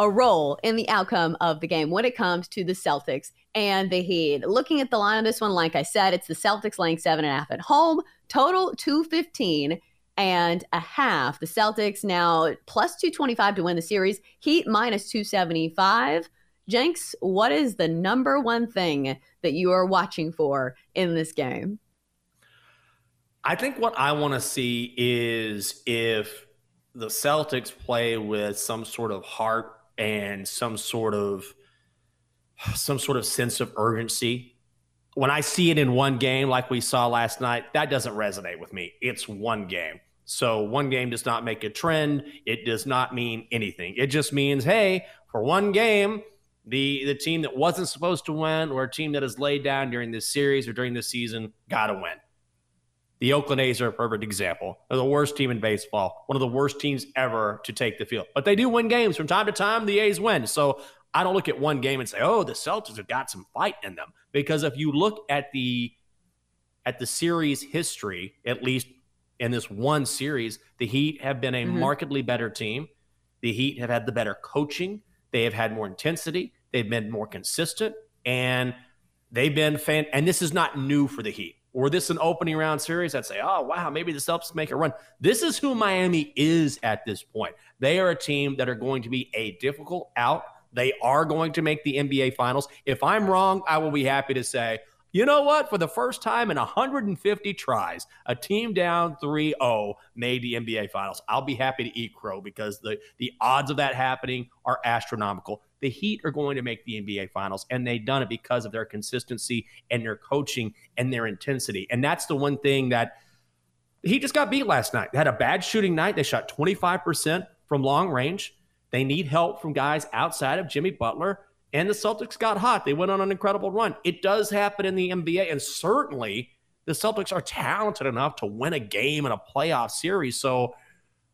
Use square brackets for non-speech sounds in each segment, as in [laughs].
a role in the outcome of the game when it comes to the Celtics and the Heat? Looking at the line on this one, like I said, it's the Celtics laying seven and a half at home, total 215 and a half. The Celtics now plus 225 to win the series, Heat minus 275. Jenks, what is the number one thing that you are watching for in this game? I think what I want to see is if the Celtics play with some sort of heart and some sort of some sort of sense of urgency. When I see it in one game like we saw last night, that doesn't resonate with me. It's one game. So one game does not make a trend. It does not mean anything. It just means, hey, for one game, the the team that wasn't supposed to win or a team that has laid down during this series or during this season got to win. The Oakland A's are a perfect example. They're the worst team in baseball, one of the worst teams ever to take the field. But they do win games from time to time. The A's win. So I don't look at one game and say, "Oh, the Celtics have got some fight in them." Because if you look at the at the series history, at least in this one series, the Heat have been a mm-hmm. markedly better team. The Heat have had the better coaching. They have had more intensity. They've been more consistent, and they've been fan. And this is not new for the Heat or this an opening round series, I'd say, oh, wow, maybe the Celtics make a run. This is who Miami is at this point. They are a team that are going to be a difficult out. They are going to make the NBA Finals. If I'm wrong, I will be happy to say, you know what? For the first time in 150 tries, a team down 3 0 made the NBA Finals. I'll be happy to eat crow because the, the odds of that happening are astronomical. The Heat are going to make the NBA Finals, and they've done it because of their consistency and their coaching and their intensity. And that's the one thing that he just got beat last night. They had a bad shooting night. They shot 25% from long range. They need help from guys outside of Jimmy Butler. And the Celtics got hot. They went on an incredible run. It does happen in the NBA. And certainly the Celtics are talented enough to win a game in a playoff series. So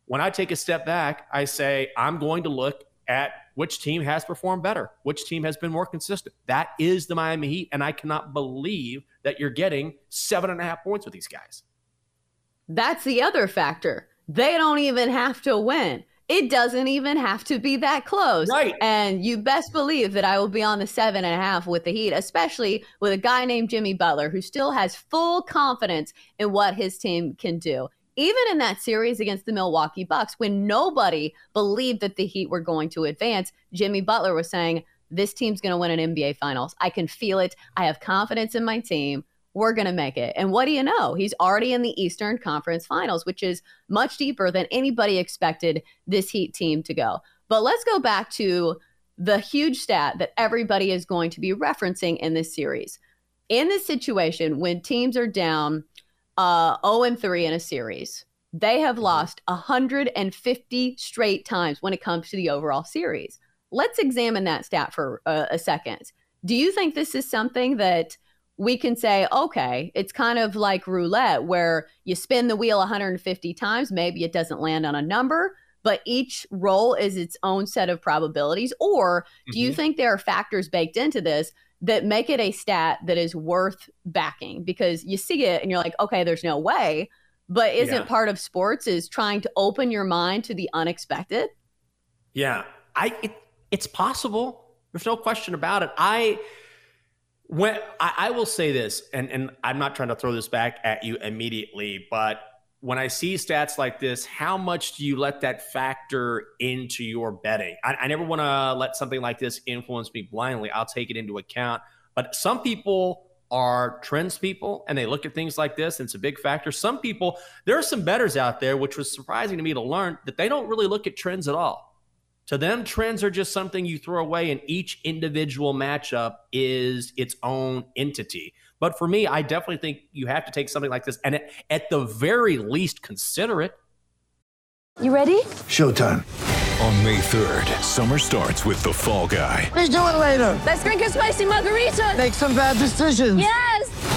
when I take a step back, I say, I'm going to look at which team has performed better, which team has been more consistent. That is the Miami Heat. And I cannot believe that you're getting seven and a half points with these guys. That's the other factor. They don't even have to win. It doesn't even have to be that close. Right. And you best believe that I will be on the seven and a half with the Heat, especially with a guy named Jimmy Butler who still has full confidence in what his team can do even in that series against the Milwaukee Bucks, when nobody believed that the Heat were going to advance, Jimmy Butler was saying, This team's going to win an NBA Finals. I can feel it. I have confidence in my team. We're going to make it. And what do you know? He's already in the Eastern Conference Finals, which is much deeper than anybody expected this Heat team to go. But let's go back to the huge stat that everybody is going to be referencing in this series. In this situation, when teams are down uh, 0 and 3 in a series. They have mm-hmm. lost 150 straight times when it comes to the overall series. Let's examine that stat for a, a second. Do you think this is something that we can say, okay, it's kind of like roulette where you spin the wheel 150 times, maybe it doesn't land on a number, but each roll is its own set of probabilities? Or do mm-hmm. you think there are factors baked into this that make it a stat that is worth backing because you see it and you're like, okay, there's no way. But isn't yeah. part of sports is trying to open your mind to the unexpected? Yeah, I it, it's possible. There's no question about it. I when I, I will say this, and and I'm not trying to throw this back at you immediately, but when I see stats like this, how much do you let that factor into your betting? I, I never want to let something like this influence me blindly. I'll take it into account. But some people are trends people and they look at things like this and it's a big factor. Some people, there are some betters out there, which was surprising to me to learn that they don't really look at trends at all. To them, trends are just something you throw away, and each individual matchup is its own entity. But for me, I definitely think you have to take something like this and at the very least consider it. You ready? Showtime. On May 3rd, summer starts with The Fall Guy. Let's do it later. Let's drink a spicy margarita. Make some bad decisions. Yes.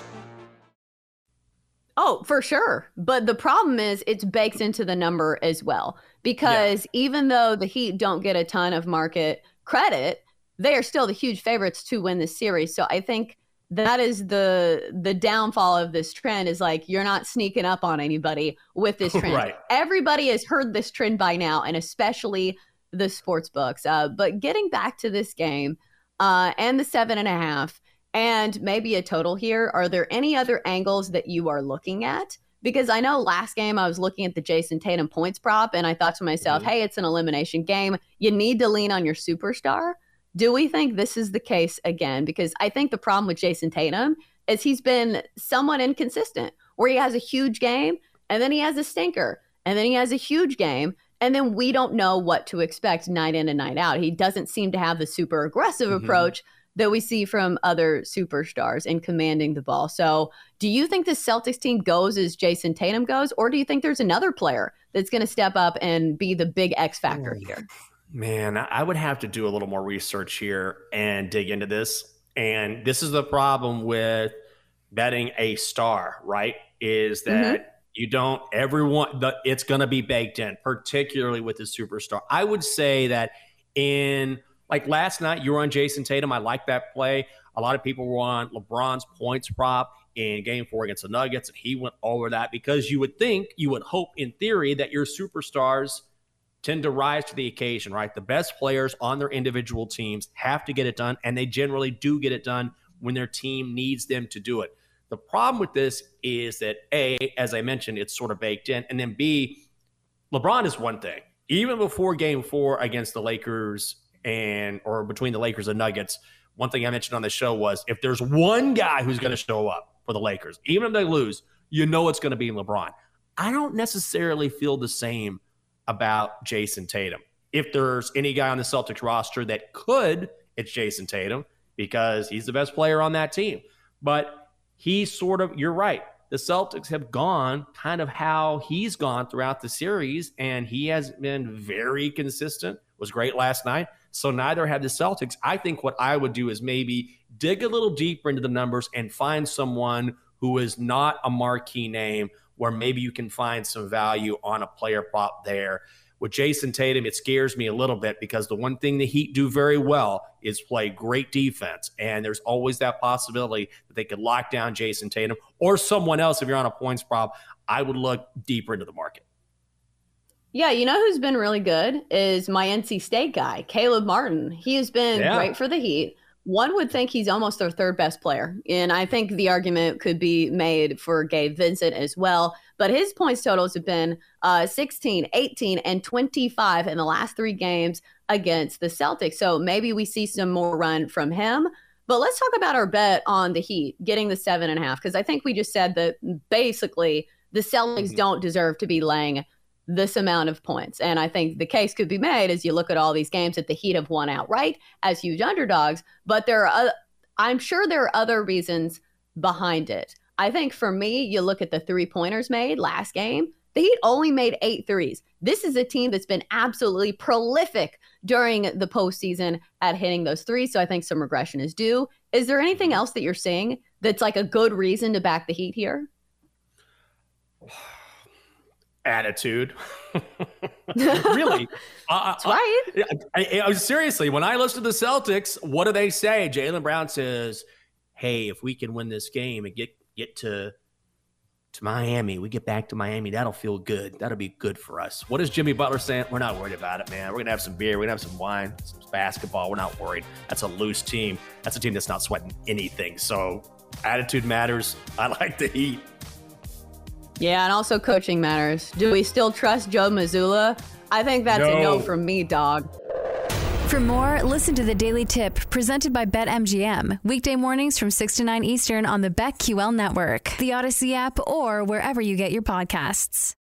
Oh, for sure. But the problem is it's baked into the number as well. Because yeah. even though the Heat don't get a ton of market credit, they are still the huge favorites to win this series. So I think that is the the downfall of this trend is like you're not sneaking up on anybody with this [laughs] trend. right. Everybody has heard this trend by now, and especially the sports books. Uh, but getting back to this game uh, and the seven and a half, and maybe a total here. Are there any other angles that you are looking at? Because I know last game I was looking at the Jayson Tatum points prop and I thought to myself, mm-hmm. hey, it's an elimination game. You need to lean on your superstar. Do we think this is the case again? Because I think the problem with Jayson Tatum is he's been somewhat inconsistent, where he has a huge game and then he has a stinker and then he has a huge game and then we don't know what to expect night in and night out. He doesn't seem to have the super aggressive mm-hmm. approach that we see from other superstars in commanding the ball. So, do you think the Celtics team goes as Jayson Tatum goes, or do you think there's another player that's going to step up and be the big X factor here? Man, I would have to do a little more research here and dig into this. And this is the problem with betting a star, right? Is mm-hmm. that mm-hmm. you don't everyone the, it's going to be baked in, particularly with the superstar. I would say that in like last night, you were on Jayson Tatum. I like that play. A lot of people were on LeBron's points prop in game four against the Nuggets, and he went over that because you would think, you would hope in theory that your superstars tend to rise to the occasion, right? The best players on their individual teams have to get it done, and they generally do get it done when their team needs them to do it. The problem with this is that A, as I mentioned, it's sort of baked in, and then B, LeBron is one thing. Even before game four against the Lakers and or between the Lakers and Nuggets, one thing I mentioned on the show was if there's one guy who's going to show up for the Lakers, even if they lose, you know it's going to be LeBron. I don't necessarily feel the same about Jayson Tatum. If there's any guy on the Celtics roster that could, it's Jayson Tatum because he's the best player on that team. But he's sort of, you're right. The Celtics have gone kind of how he's gone throughout the series, and he has been very consistent. Was great last night. So neither have the Celtics. I think what I would do is maybe dig a little deeper into the numbers and find someone who is not a marquee name where maybe you can find some value on a player prop there. With Jayson Tatum, it scares me a little bit because the one thing the Heat do very well is play great defense. And there's always that possibility that they could lock down Jayson Tatum or someone else if you're on a points prop. I would look deeper into the market. Yeah, you know who's been really good is my NC State guy, Caleb Martin. He has been yeah. great for the Heat. One would think he's almost their third best player. And I think the argument could be made for Gabe Vincent as well. But his points totals have been uh, 16, 18, and 25 in the last three games against the Celtics. So maybe we see some more run from him. But let's talk about our bet on the Heat getting the seven and a half, because I think we just said that basically the Celtics mm-hmm. don't deserve to be laying this amount of points. And I think the case could be made as you look at all these games that the Heat have won outright as huge underdogs, but there are I'm sure there are other reasons behind it. I think for me, you look at the three pointers made last game, the Heat only made eight threes. This is a team that's been absolutely prolific during the postseason at hitting those threes. So I think some regression is due. Is there anything else that you're seeing that's like a good reason to back the Heat here? Attitude. [laughs] really? That's right. I, I, seriously, when I listen to the Celtics, what do they say? Jaylen Brown says, hey, if we can win this game and get, get to to Miami. We get back to Miami. That'll feel good. That'll be good for us. What is Jimmy Butler saying? We're not worried about it, man. We're to have some beer. We're to have some wine, some basketball. We're not worried. That's a loose team. That's a team that's not sweating anything. So attitude matters. I like the Heat. Yeah, and also coaching matters. Do we still trust Joe Mazzulla? I think that's no. a no from me, dog. For more, listen to the Daily Tip presented by BetMGM. Weekday mornings from 6 to 9 Eastern on the BetQL network, the Audacy app, or wherever you get your podcasts.